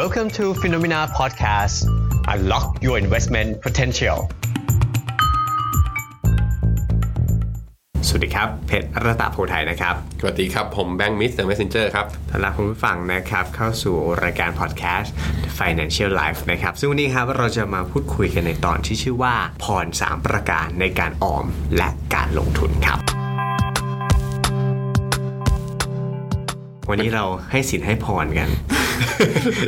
Welcome to Phenomena Podcast. Unlock your investment potential. สวัสดีครับ เพชรรัตนโพไทยนะครับ สวัสดีครับ ผมแบงค์ Mr. Messenger ครับต้อนรับคุณผู้ฟังนะครับ เข้าสู่รายการพอดแคสต์ Financial Life นะครับ ซึ่งวันนี้ครับเราจะมาพูดคุยกันในตอนที่ชื่อว่าพร 3 ประการในการออมและการลงทุนครับ วันนี้เราให้สินให้พรกัน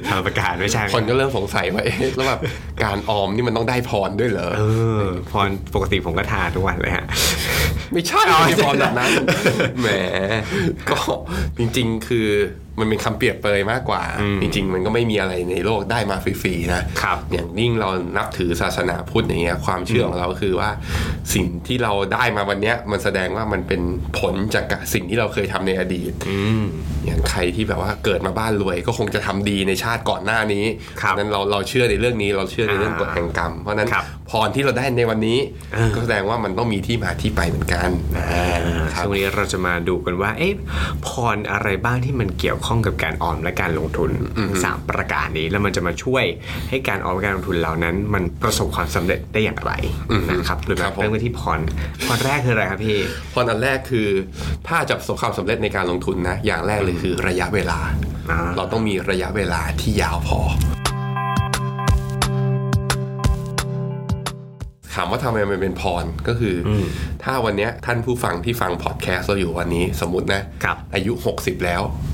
ทางประกาศไม่ใช่คนก็เริ่มสงสัยว่าเอ๊ะแล้วแบบการออมนี่มันต้องได้พรด้วยเหรอเออพรปกติผมก็ทาทุกวันเลยฮะไม่ใช่ไม่ใช่พรแบบนั้นแหมก็จริง ๆ คือ มันเป็นคำเปรียบเปรยมากกว่า จริง ๆ มันก็ไม่มีอะไรในโลกได้มาฟรีๆนะครับอย่างยิ่งเรานับถือศาสนาพุทธอย่างเงี้ยความเชื่อของเราคือว่าสิ่งที่เราได้มาวันเนี้ย มันแสดงว่ามันเป็นผลจากสิ่งที่เราเคยทำในอดีตอย่างใครที่แบบว่าเกิดมาบ้านรวย ก็คงจะทำดีในชาติก่อนหน้านี้ครับนั้นเราเราเชื่อในเรื่องนี้เราเชื่อในเรื่องกฎแห่งกรรม เพราะฉะนั้นครับพรที่เราได้ในวันนี้เออก็แสดงว่ามันต้องมีที่มาที่ไปเหมือนกันครัซึ่บงวันนี้เราจะมาดูกันว่าเอ๊ะพรอะไรบ้างที่มันเกี่ยวข้องกับการออมและการลงทุนสามประการนี้แล้วมันจะมาช่วยให้การออมและการลงทุนเหล่านั้น มันประสบความสำเร็จได้อย่างไรนะครับหรือครับผมเริ่มกันที่พรพรแรกคืออะไรครับพี่พรอันแรกคือ ถ้าจะประสบความสำเร็จในการลงทุนนะอย่างแรกเลยคือระยะเวลาอ่าเราต้องมีระยะเวลาที่ยาวพอถามว่าทำไมมันเป็นพรก็คืออถ้าวันเนี้ยท่านผู้ฟังที่ฟังพอดแคสต์เราอยู่วันนี้สมมตินะครับอายุ 60 แล้วอืม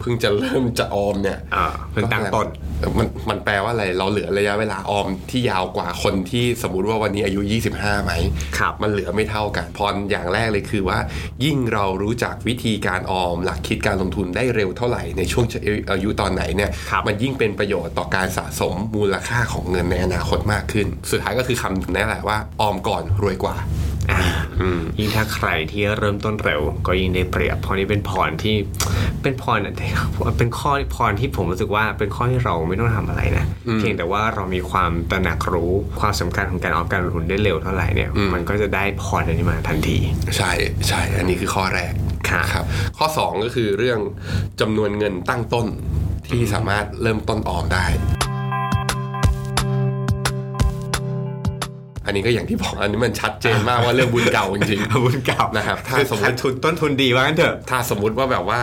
เพิ่งจะเริ่มจะออมเนี่ยอ่าเพิ่งตั้งต้นเออมันมันแปลว่าอะไรเราเหลือระยะเวลาออมที่ยาวกว่าคนที่สมมุติว่าวันนี้อายุ 25ไหมครับมันเหลือไม่เท่ากันพรอย่างแรกเลยคือว่า ยิ่งเรารู้จักวิธีการออม หลักคิดการลงทุนได้เร็วเท่าไหร่ในช่วงอายุตอนไหนเนี่ยครับมันยิ่งเป็นประโยชน์ต่อการสะสมมูลค่าของเงินในอนาคตมากขึ้น สุดท้ายก็คือคำนี้แหละว่าออมก่อนรวยกว่าอ่า ยิ่งถ้าใครที่เริ่มต้นเร็ว ก็ยิ่งได้เปรียบเพราะนี่เป็นพรที่เป็นพรเป็นข้อพรที่ผมรู้สึกว่าเป็นข้อที่เราไม่ต้องทำอะไรนะเพียงแต่ว่าเรามีความตระหนักรู้ความสำคัญของการออมการลงทุนได้เร็วเท่าไหร่เนี่ยมันก็จะได้พรอันนี้มาทันที ใช่ใช่อันนี้คือข้อแรกครับครับข้อ 2 ก็คือเรื่องจำนวนเงินตั้งต้นที่สามารถเริ่มต้นออมได้ อันนี้ก็อย่างที่บอกอันนี้มันชัดเจนมากว่าเรื่องบุญเก่าจริงๆบุญเก่านะครับถ้าคือสมมขาดติทุนต้นทุนดีว่างั้นเถอะถ้าสมมติว่าแบบว่า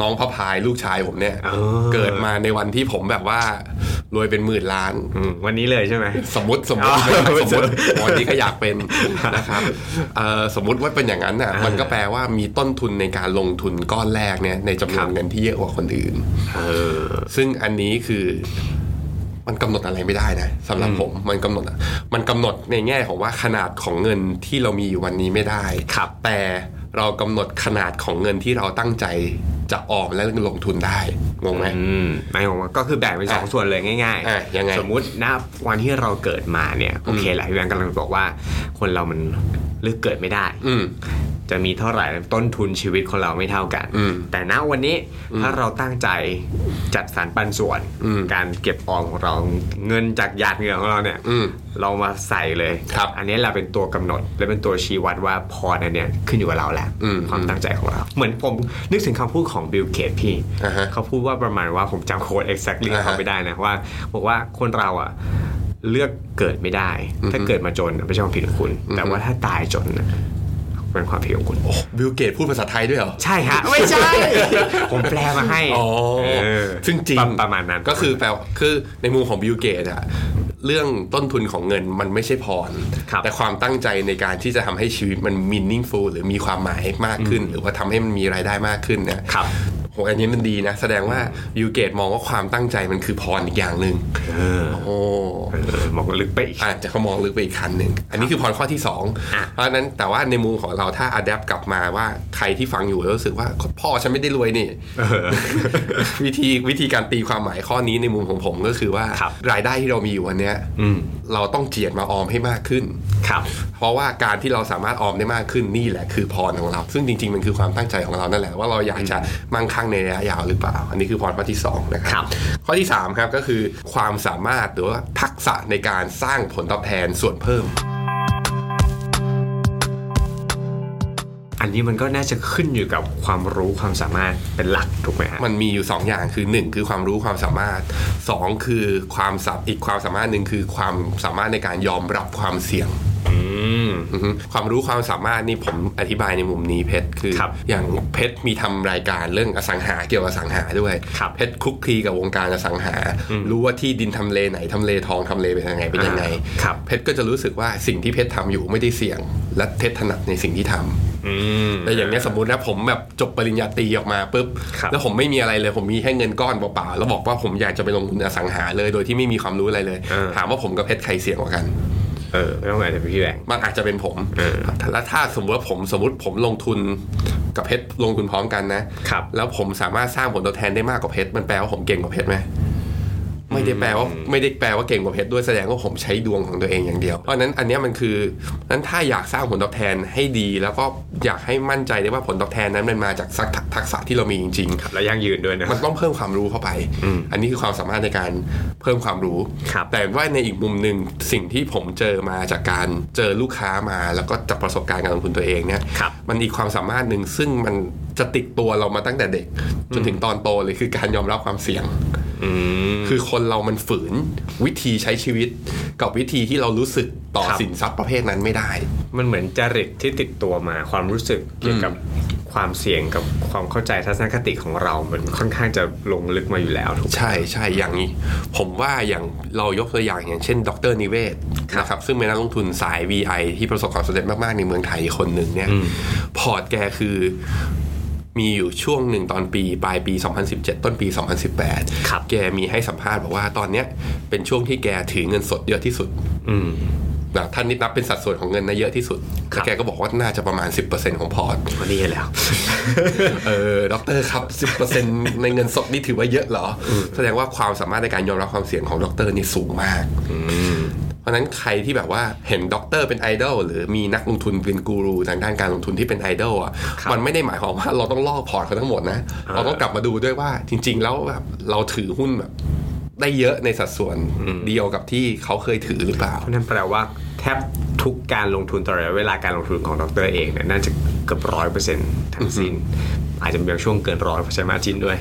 น้องพระพายลูกชายผมเนี่ยเออเกิดมาในวันที่ผมแบบว่ารวยเป็นหมื่นล้านอืมวันนี้เลยใช่ไหมสมมติสมมติอ๋อไม่ใช่สมมติวันนี้ก็อยากเป็นนะครับเอ่อสมมติว่าเป็นอย่างนั้นน่ะมันก็แปลว่ามีต้นทุนในการลงทุนก้อนแรกเนี่ยในจำนวนเงินที่เยอะกว่าคนอื่นเออซึ่งอันนี้คือ มันกำหนดอะไรไม่ได้นะสำหรับผมมันกำหนดมันกำหนดในแง่ของว่าขนาดของเงินที่เรามีอยู่วันนี้ไม่ได้ครับแต่เรากำหนดขนาดของเงินที่เราตั้งใจ จะออมและลงทุนได้งงไหมอืมหมายความว่าก็คือแบ่งเป็นสองอะส่วนเลยง่ายอะยังไงสมมุติณวันที่เราเกิดมาเนี่ยโอเคแหละพี่แบงค์กำลังบอกว่า คนเรามันเลือกเกิดไม่ได้ อืมจะมีเท่าไหร่ต้นทุนชีวิตของเราไม่เท่ากันอืมแต่ณวันนี้ถ้าเราตั้งใจจัดสรรปันส่วนอืมการเก็บออมของเราเงินจากหยาดเหงื่อของเราเนี่ยอืมเรามาใส่เลยครับ อันนี้แหละเป็นตัวกำหนด และเป็นตัวชี้วัดว่าพรอันเนี้ยขึ้นอยู่กับเราแหละอืมความตั้งใจของเรา เหมือนผมนึกถึงคำพูดของบิลเกตพี่อ่าฮะเขาพูดว่าประมาณว่าผมจำโค้ด exactly อ่าฮะเขาไม่ได้นะว่า บอกว่าคนเราอะเลือกเกิดไม่ได้ ถ้าเกิดมาจนไม่ใช่ความผิดของคุณ แต่ว่าถ้าตายจนน่ะเป็นความผิดของคุณบิลเกตพูดภาษาไทยด้วยเหรอ ใช่ฮะ ไม่ใช่ ผมแปลมาให้ อ๋อเออซึ่งจริงประประมาณนั้น ก็คือแปลคือในมุมของบิลเกตอะ เรื่องต้นทุนของเงินมันไม่ใช่พรครับแต่ความตั้งใจในการที่จะทำให้ชีวิตมัน meaningful หรือมีความหมายมากขึ้น หรือว่าทำให้มันมีรายได้มากขึ้นเนี่ยครับ โหอันนี้มันดีนะ แสดงว่าบิลเกตมองว่าความตั้งใจมันคือพรอีกอย่างหนึ่งเออโอ้เออมองลึกไปอีกอาจจะเขามองลึกไปอีกขั้นหนึ่งอันนี้คือพรข้อที่สองอะเพราะฉะนั้นแต่ว่าในมุมของเราถ้า adapt กลับมาว่าใครที่ฟังอยู่แล้วรู้สึกว่าพ่อฉันไม่ได้รวยนี่วิธีวิธีการตีความหมายข้อนี้ในมุมของผมก็คือว่าครับรายได้ที่เรามีอยู่วันเนี้ยอืมเราต้องเจียดมาออมให้มากขึ้นครับ เพราะว่าการที่เราสามารถออมได้มากขึ้นนี่แหละคือพรของเรา ซึ่งจริงๆมันคือความตั้งใจของเรานั่นแหละว่าเราอยากจะมั่งคั่งในระยะยาวหรือเปล่า อันนี้คือพรข้อที่สองนะคครัรับบข้อที่สามครับก็คือความสามารถหรือว่าทักษะในการสร้างผลตอบแทนส่วนเพิ่มออันนี้มันก็น่าจะขึ้นอยู่กับความรู้ความสามารถเป็นหลักถูกไหมฮะมันมีอยู่ 2 อย่างคือ 1 คือความรู้ความสามารถ 2 คือความสับอีกความสามารถหนึ่งคือความสามารถในการยอมรับความเสี่ยงอืมอือฮึ ความรู้ความสามารถนี่ผมอธิบายในมุมนี้เพชรคือครับอย่างเพชรมีทำรายการเรื่องอสังหาเกี่ยวกับอสังหาด้วยครับเพชรคลุกคลีกับวงการอสังหา รู้ว่าที่ดินทำเลไหนทำเลทองทำเลเป็นยังไงเป็นยังไงอ่าครับเพชรก็จะรู้สึกว่าสิ่งที่เพชรทำอยู่ไม่ได้เสี่ยง และเพชรถนัดในสิ่งที่ทำอืมแต่อย่างเนี้ยสมมตินะผมแบบจบปริญญาตรีออกมาปุ๊บครับแล้วผมไม่มีอะไรเลย ผมมีแค่เงินก้อนเปล่าๆแล้วบอกว่าผมอยากจะไปลงทุนอสังหาเลย โดยที่ไม่มีความรู้อะไรเลย ถามว่าผมกับเพชรใครเสี่ยงกว่ากัน เออไม่ต้องอาจจะเป็นพี่แบงค์มันอาจจะเป็นผมเออแล้วถ้าสมมติว่าผมสมมติผมลงทุนกับเพชรลงทุนพร้อมกันนะครับแล้วผมสามารถสร้างผลตอบแทนได้มากกว่าเพชรมันแปลว่าผมเก่งกว่าเพชรไหม ไม่ได้แปลว่าไม่ได้แปลว่าเก่งกว่าเพชรด้วยแสดงว่าผมใช้ดวงของตัวเองอย่างเดียว เพราะฉะนั้นอันเนี้ยมันคือนั้นถ้าอยากสร้างผลตอบแทนให้ดี แล้วก็อยากให้มั่นใจได้ว่าผลตอบแทนนั้นมันมาจากสักทักษะที่เรามีจริงๆแล้วยั่งยืนด้วยนะมันต้องเพิ่มความรู้เข้าไป อันนี้คือความสามารถในการเพิ่มความรู้ครับแต่ว่าในอีกมุมหนึ่งสิ่งที่ผมเจอมาจากการเจอลูกค้ามา แล้วก็จากประสบการณ์การลงทุนตัวเองเนี่ยครับมันอีกความสามารถหนึ่งซึ่งมันจะติดตัวเรามาตั้งแต่เด็ก จนถึงตอนโตเลยคือการยอมรับความเสี่ยงอืม คือคนเรามันฝืนวิธีใช้ชีวิต กับวิธีที่เรารู้สึกต่อครับสินทรัพย์ประเภทนั้นไม่ได้ มันเหมือนจริตที่ติดตัวมาความรู้สึกเกี่ยวกับความเสี่ยงกับความเข้าใจทัศนคติของเรา มันค่อนข้างจะลงลึกมาอยู่แล้วถูกไหมใช่ใช่อย่างนี้ ผมว่าอย่างเรายกตัวอย่างอย่างเช่น ดรนิเวศครับนะครับซึ่งเป็นนักลงทุนสาย VI ที่ประสบความสำเร็จมาก ๆ ในเมืองไทยคนหนึ่งเนี่ย พอร์ตแกคือ มีอยู่ช่วงหนึ่งตอนปีปลายปี 2017 ต้นปี 2018ครับแกมีให้สัมภาษณ์บอกว่าตอนเนี้ยเป็นช่วงที่แกถือเงินสดเยอะที่สุด อืมนะท่านนี่นับเป็นสัดส่วนของเงินนะเยอะที่สุดครับแล้วแกก็บอกว่าน่าจะประมาณ 10%ของพอร์ตวันนี้แล้ว เออด็อกเตอร์ครับ 10%ในเงินสดนี่ถือว่าเยอะเหรอ แสดงว่าความสามารถในการยอมรับความเสี่ยงของด็อกเตอร์นี่สูงมาก เพราะฉะนั้นใครที่แบบว่าเห็นด็อกเตอร์เป็นไอดอลหรือมีนักลงทุนเป็นกูรูทางด้านการลงทุนที่เป็นไอดอลอะครับมันไม่ได้หมายความว่าเราต้องลอกพอร์ตเขาทั้งหมดนะอ่าเราต้องกลับมาดูด้วยว่าจริง ๆ แล้วแบบเราถือหุ้นแบบได้เยอะในสัดส่วนเดียวกับที่เขาเคยถือหรือเปล่าเพราะนั่นแปลว่าแทบทุกการลงทุนตลอดเวลาการลงทุนของดรเองเนี่ยน่าจะเกือบร้อยเปอร์เซ็นต์ทั้งสิ้นอาจจะมีบางช่วงเกินร้อยเปอร์เซ็นต์ margin ด้วย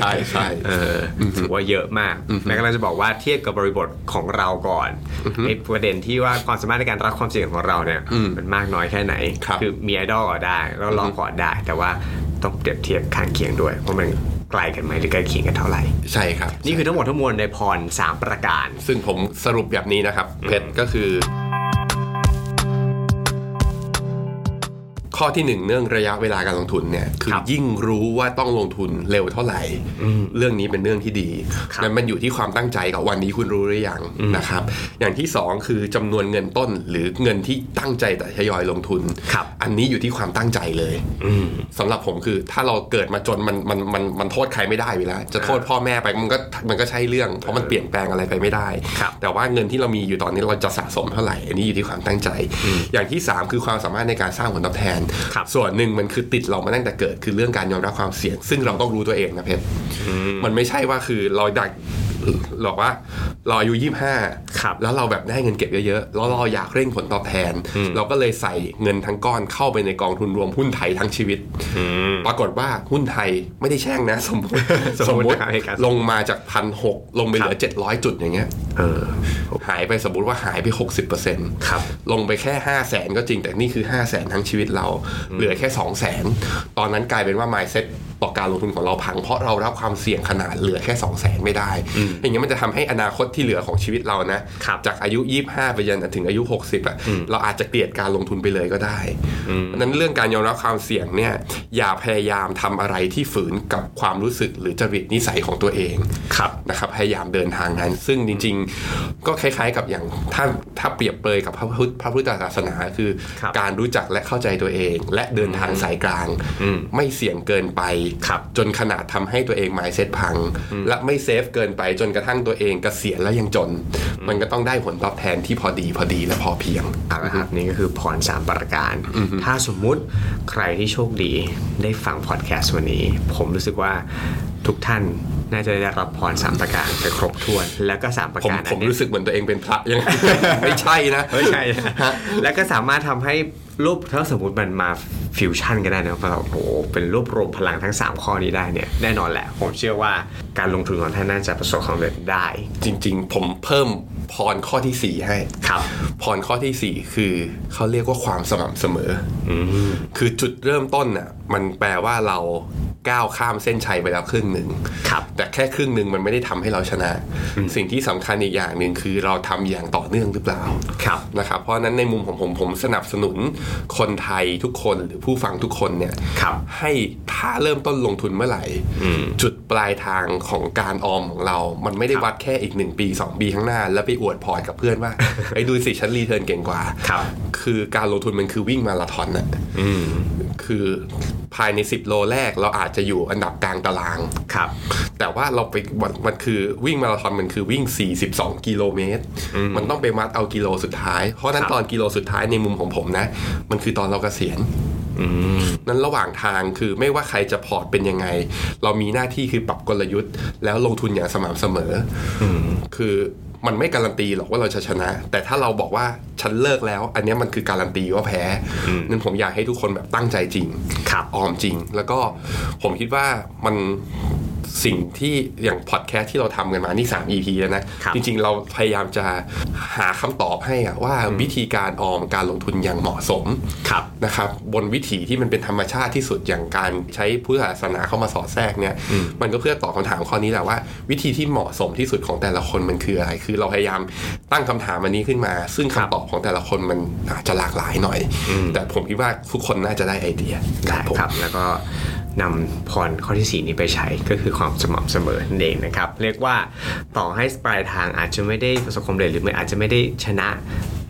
ใช่ใช่เอออถือว่าเยอะมากแม่กำลังจะบอกว่าเทียบกับบริบทของเราก่อนไอ้ประเด็นที่ว่าความสามารถในการรับความเสี่ยงของเราเนี่ยมันมากน้อยแค่ไหนครับอมีไอดอลก็ได้แล้วลองพอร์ตได้ แต่ว่าต้องเปรียบเทียบข้างเคียงด้วยว่ามัน ไกลกันไหมหรือใกล้เคียงกันเท่าไหร่ ใช่ครับ นี่คือทั้งหมดทั้งมวลในพรสามประการ ซึ่งผมสรุปแบบนี้นะครับเพชรก็คือ ข้อที่หนึ่งเรื่องระยะเวลาการลงทุนเนี่ยคือครับยิ่งรู้ว่าต้องลงทุนเร็วเท่าไหร่ เรื่องนี้เป็นเรื่องที่ดีครับนั้นมันอยู่ที่ความตั้งใจกับวันนี้คุณรู้หรือยังนะครับ อย่างที่สองคือจำนวนเงินต้นหรือเงินที่ตั้งใจแต่ทยอยลงทุนครับอันนี้อยู่ที่ความตั้งใจเลยอืมสำหรับผมคือถ้าเราเกิดมาจนมันมันมันมันโทษใครไม่ได้อยู่แล้วจะโทษพ่อแม่ไปมันก็มันก็ใช่เรื่อง เพราะมันเปลี่ยนแปลงอะไรไปไม่ได้ครับแต่ว่าเงินที่เรามีอยู่ตอนนี้เราจะสะสมเท่าไหร่ อันนี้อยู่ที่ความตั้งใจ อย่างที่ 3 คือความสามารถในการสร้างผลตอบแทนครับส่วนหนึ่งมันคือติดเรามาตั้งแต่เกิด คือเรื่องการยอมรับความเสี่ยง ซึ่งเราต้องรู้ตัวเองนะเพชรมันไม่ใช่ว่าคือเราดัก หรอกว่าเราอายุยี่ห้าครับแล้วเราแบบได้เงินเก็บเยอะๆแล้วเราอยากเร่งผลตอบแทน เราก็เลยใส่เงินทั้งก้อนเข้าไปในกองทุนรวมหุ้นไทยทั้งชีวิตปรากฏว่าหุ้นไทยไม่ได้แช่งนะ สมมติสมมุตินะครับเหตุการณ์ลงมาจากพันหกลงไปเหลือเจ็ดร้อยจุดอย่างเงี้ยเออหายไปสมมติว่าหายไป60%ครับลงไปแค่5 0 0แสนก็จริงแต่นี่คือ5 0 0แสนทั้งชีวิตเรา เหลือแค่2 0 0แสนตอนนั้นกลายเป็นว่า mindset ต่อการลงทุนของเราพัง เพราะเรารับความเสี่ยงขนาดเหลือแค่2 0 0แสนไม่ได้ อย่างเงี้ยมันจะทำให้อนาคตที่เหลือของชีวิตเรานะครับจากอายุ 25 ไปยันถึงอายุ 60อะเราอาจจะเกลียดการลงทุนไปเลยก็ได้เพราะฉะนั้นเรื่องการยอมรับความเสี่ยงเนี่ยอย่าพยายามทำอะไรที่ฝืนกับความรู้สึกหรือจริตนิสัยของตัวเองครับนะครับพยายามเดินทางนั้น ซึ่งจริง ๆ ก็คล้าย ๆ กับอย่างถ้าถ้าเปรียบเปรยกับพระพุทธพระพุทธศาสนาคือครับการรู้จักและเข้าใจตัวเอง และเดินทางสายกลางอืมไม่เสี่ยงเกินไปครับจนขนาดทำให้ตัวเองหมายเซตพัง และไม่เซฟเกินไปจนกระทั่งตัวเองเกษียณแล้วยังจน มันก็ต้องได้ผลตอบแทนที่พอดีพอดีและพอเพียงเอาละครับนี่ก็คือพรสามประการ ถ้าสมมุติใครที่โชคดีได้ฟังพอดแคสต์วันนี้ ผมรู้สึกว่า ทุกท่านน่าจะได้รับพรสามประการไปครบถ้วน แล้วก็สามประผมการผมอันเนี้ยรู้สึกเหมือนตัวเองเป็นพระยังไงไม่ใช่นะไม่ใช่นะแล้วก็สามารถทำให้รูปถ้าสมมติมันมาฟิวชั่นกันได้นะแบบโอ้โหเป็นรวบรวมพลังทั้ง 3 ข้อนี้ได้เนี่ยแน่นอนแหละ ผมเชื่อว่าการลงทุนของท่านน่าจะประสบความสำเร็จได้ จริง ๆ ผมเพิ่มพรข้อที่สี่ให้ครับพรข้อที่สี่คือเขาเรียกว่าความสม่ำเสมออคือจุดเริ่มต้นน่ะมันแปลว่าเราก้าวข้ามเส้นชัยไปแล้วครึ่งหนึ่งครับ แต่แค่ครึ่งหนึ่งมันไม่ได้ทำให้เราชนะ สิ่งที่สำคัญอีกอย่างหนึ่งคือเราทำอย่างต่อเนื่องหรือเปล่า ครับ นะครับ เพราะฉะนั้นในมุมของผมผมสนับสนุนคนไทยทุกคนหรือผู้ฟังทุกคนเนี่ย ครับ ให้ถ้าเริ่มต้นลงทุนเมื่อไหร่ จุดปลายทางของการออมของเรา มันไม่ได้วัดแค่อีกหนึ่งปีสองปีข้างหน้า แล้วไปอวดพอร์ตกับเพื่อนว่า ไอ้ยดูสิฉัน return เก่งกว่า ครับ คือการลงทุนมันคือวิ่งมาราธอนน่ะคือ ภายใน 10 โลแรกเราอาจจะอยู่อันดับกลางตารางครับ แต่ว่าเราไปมันมันคือวิ่งมาราธอนมันคือวิ่ง 42 กิโลเมตร มันต้องไปวัดเอากิโลสุดท้าย เพราะฉะนั้นครับตอนกิโลสุดท้ายในมุมของผมนะ มันคือตอนเราเกษียณนั้นระหว่างทางคือไม่ว่าใครจะพอร์ตเป็นยังไง เรามีหน้าที่คือปรับกลยุทธ์ แล้วลงทุนอย่างสม่ำเสมออคือ มันไม่การันตีหรอกว่าเราจะชนะ แต่ถ้าเราบอกว่าฉันเลิกแล้ว อันเนี้ยมันคือการันตีว่าแพ้นั้นผมอยากให้ทุกคนแบบตั้งใจจริงครับออมจริง แล้วก็ผมคิดว่ามัน สิ่งที่อย่างพอดแคสต์ที่เราทำกันมานี่ 3 EP แล้วนะครับจริงๆ เราพยายามจะหาคำตอบให้อะว่าวิธีการออมการลงทุนอย่างเหมาะสมครับนะครับบนวิถีที่มันเป็นธรรมชาติที่สุดอย่างการใช้พุทธศาสนาเข้ามาสอดแทรกเนี่ยมันก็เพื่อตอบคำถามข้อนี้แหละว่า วิธีที่เหมาะสมที่สุดของแต่ละคนมันคืออะไร คือเราพยายามตั้งคำถามอันนี้ขึ้นมา ซึ่งคำตอบของแต่ละคนมันอาจจะหลากหลายหน่อย แต่ผมคิดว่าทุกคนน่าจะได้ไอเดียได้ผมครับแล้วก็ นำพรข้อที่ 4 นี้ไปใช้ก็คือความสม่ำเสมอนั่นเองนะครับ เรียกว่าต่อให้ปลายทางอาจจะไม่ได้ประสบความสำเร็จหรืออาจจะไม่ได้ชนะ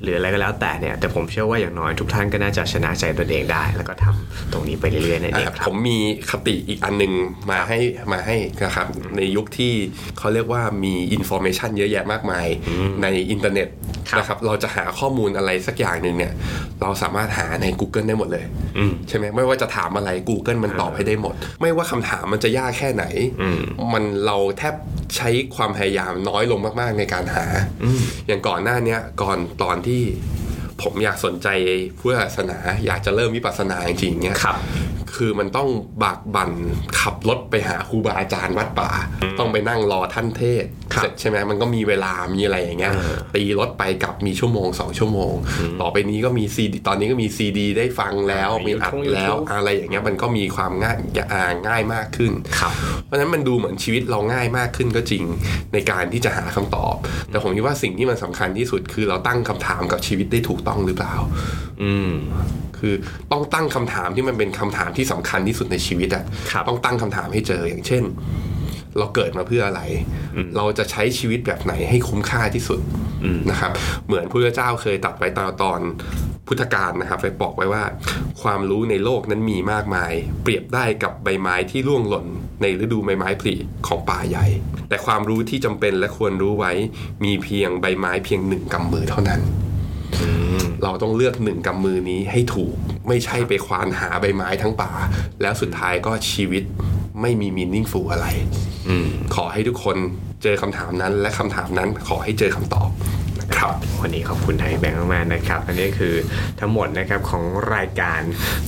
หรืออะไรก็แล้วแต่เนี่ยแต่ผมเชื่อว่าอย่างน้อยทุกท่านก็น่าจะชนะใจตัวเองได้ แล้วก็ทำตรงนี้ไปเรื่อยๆนั่นเองอะครัผบมมีคติอีกอันหนึงมาให้มาให้นะครับในยุคที่เขาเรียกว่ามี information เยอะแยะมากมายในอินเทอร์เน็ตครับนะครับเราจะหาข้อมูลอะไรสักอย่างหนึ่งเนี่ยเราสามารถหาใน Google ได้หมดเลยใช่ไหมไม่ว่าจะถามอะไร Google มันตอบให้ได้หมด ไม่ว่าคำถามมันจะยากแค่ไหน มันเราแทบ ใช้ความพยายามน้อยลงมาก ๆ ในการหา อย่างก่อนหน้าเนี้ยก่อนตอนที่ผมอยากสนใจพุทธศาสนา อยากจะเริ่มวิปัสสนาจริงๆเนี่ย ครับคือมันต้องบากบั่นขับรถไปหาครูบาอาจารย์วัดป่า ต้องไปนั่งรอท่านเทศน์ครับเสร็จใช่ไหมมันก็มีเวลามีอะไรอย่างเงี้ยตีรถไปกลับมีชั่วโมงสองชั่วโมง ต่อไปนี้ก็มีซีดีตอนนี้ก็มีซีดี ได้ฟังแล้วมีมีอัด YouTube แล้วอะไรอย่างเงี้ยมันก็มีความง่ายอ่าง่ายมากขึ้นครับเพราะฉะนั้นมันดูเหมือนชีวิตเราง่ายมากขึ้นก็จริงในการที่จะหาคำตอบ แต่ผมคิดว่าสิ่งที่มันสำคัญที่สุดคือเราตั้งคำถามกับชีวิตได้ถูกต้องหรือเปล่า อืมคือต้องตั้งคำถามที่มันเป็นคำถามที่สำคัญที่สุดในชีวิตอะครับต้องตั้งคำถามให้เจออย่างเช่น เราเกิดมาเพื่ออะไร เราจะใช้ชีวิตแบบไหนให้คุ้มค่าที่สุดนะครับ เหมือนพระเจ้าเคยตรัดไปตอนตอนพุทธกาลนะครับไปบอกไว้ว่า ความรู้ในโลกนั้นมีมากมาย เปรียบได้กับใบไม้ที่ร่วงหล่น ในฤดูใบไม้ผลิของป่าใหญ่ แต่ความรู้ที่จำเป็นและควรรู้ไว้ มีเพียงใบไม้เพียงหนึ่งกำมือเท่านั้น เราต้องเลือกหนึ่งกำมือนี้ให้ถูก ไม่ใช่ไปควานหาใบไม้ทั้งป่า แล้วสุดท้ายก็ชีวิตไม่มีมีนิ่งฟูอะไรขอให้ทุกคนเจอคำถามนั้น และคำถามนั้นขอให้เจอคำตอบนะ ครับวันนี้ขอบคุณไทยแบงค์มากๆนะครับ อันนี้คือทั้งหมดนะครับของรายการ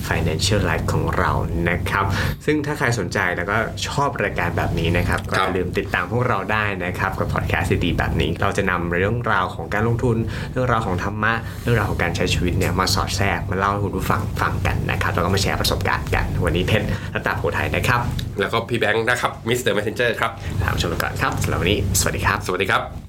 Financial Life ของเรานะครับ ซึ่งถ้าใครสนใจแล้วก็ชอบรายการแบบนี้นะครับก็อย่าลืมติดตามพวกเราได้นะครับกับพอดแคสต์ดีๆแบบนี้ เราจะนำเรื่องราวของการลงทุน เรื่องราวของธรรมะเรื่องราวของการใช้ชีวิตเนี่ยมาสอดแทรกมาเล่าให้คุณผู้ฟังฟังกันนะครับแล้วก็มาแชร์ประสบการณ์กัน วันนี้เพชรรัตตาโพไทยนะครับแล้วก็พี่แบงค์นะครับ Mr. Messenger ครับลาไปชมกันก่อนครับสำหรับวันนี้สวัสดีครับ สวัสดีครับ